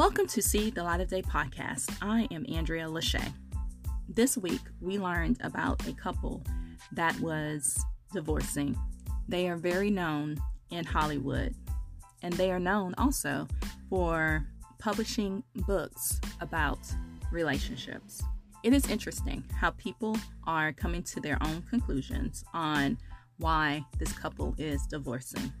Welcome to See the Light of Day podcast. I am Andrea Lachey. This week, we learned about a couple that was divorcing. They are very known in Hollywood, and they are known also for publishing books about relationships. It is interesting how people are coming to their own conclusions on why this couple is divorcing.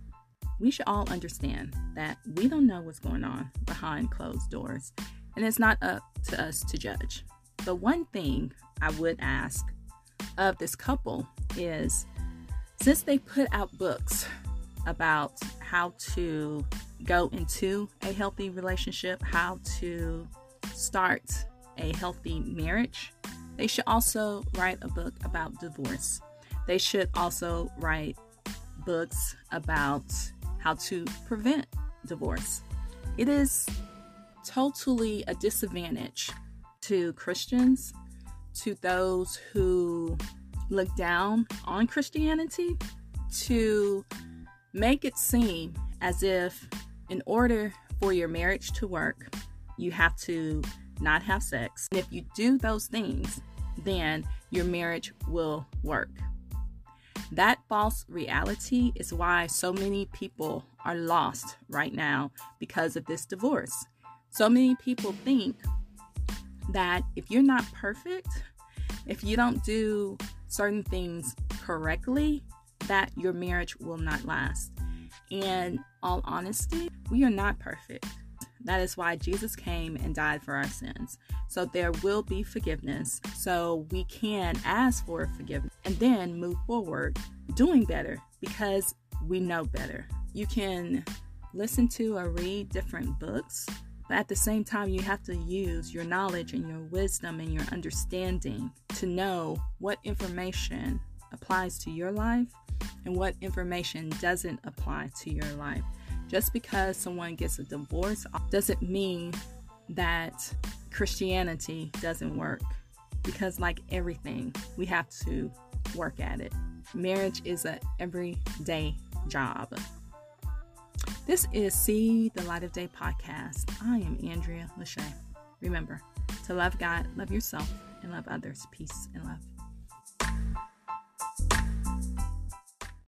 We should all understand that we don't know what's going on behind closed doors, and it's not up to us to judge. The one thing I would ask of this couple is since they put out books about how to go into a healthy relationship, how to start a healthy marriage, they should also write a book about divorce. They should also write books about how to prevent divorce. It is totally a disadvantage to Christians, to those who look down on Christianity, to make it seem as if in order for your marriage to work, you have to not have sex. And if you do those things, then your marriage will work. That false reality is why so many people are lost right now because of this divorce. So many people think that if you're not perfect, if you don't do certain things correctly, that your marriage will not last. And all honesty, we are not perfect. That is why Jesus came and died for our sins. So there will be forgiveness. So we can ask for forgiveness and then move forward doing better because we know better. You can listen to or read different books, but at the same time, you have to use your knowledge and your wisdom and your understanding to know what information applies to your life and what information doesn't apply to your life. Just because someone gets a divorce doesn't mean that Christianity doesn't work. Because, like everything, we have to work at it. Marriage is a everyday job. This is See the Light of Day podcast. I am Andrea Lachey. Remember to love God, love yourself, and love others. Peace and love.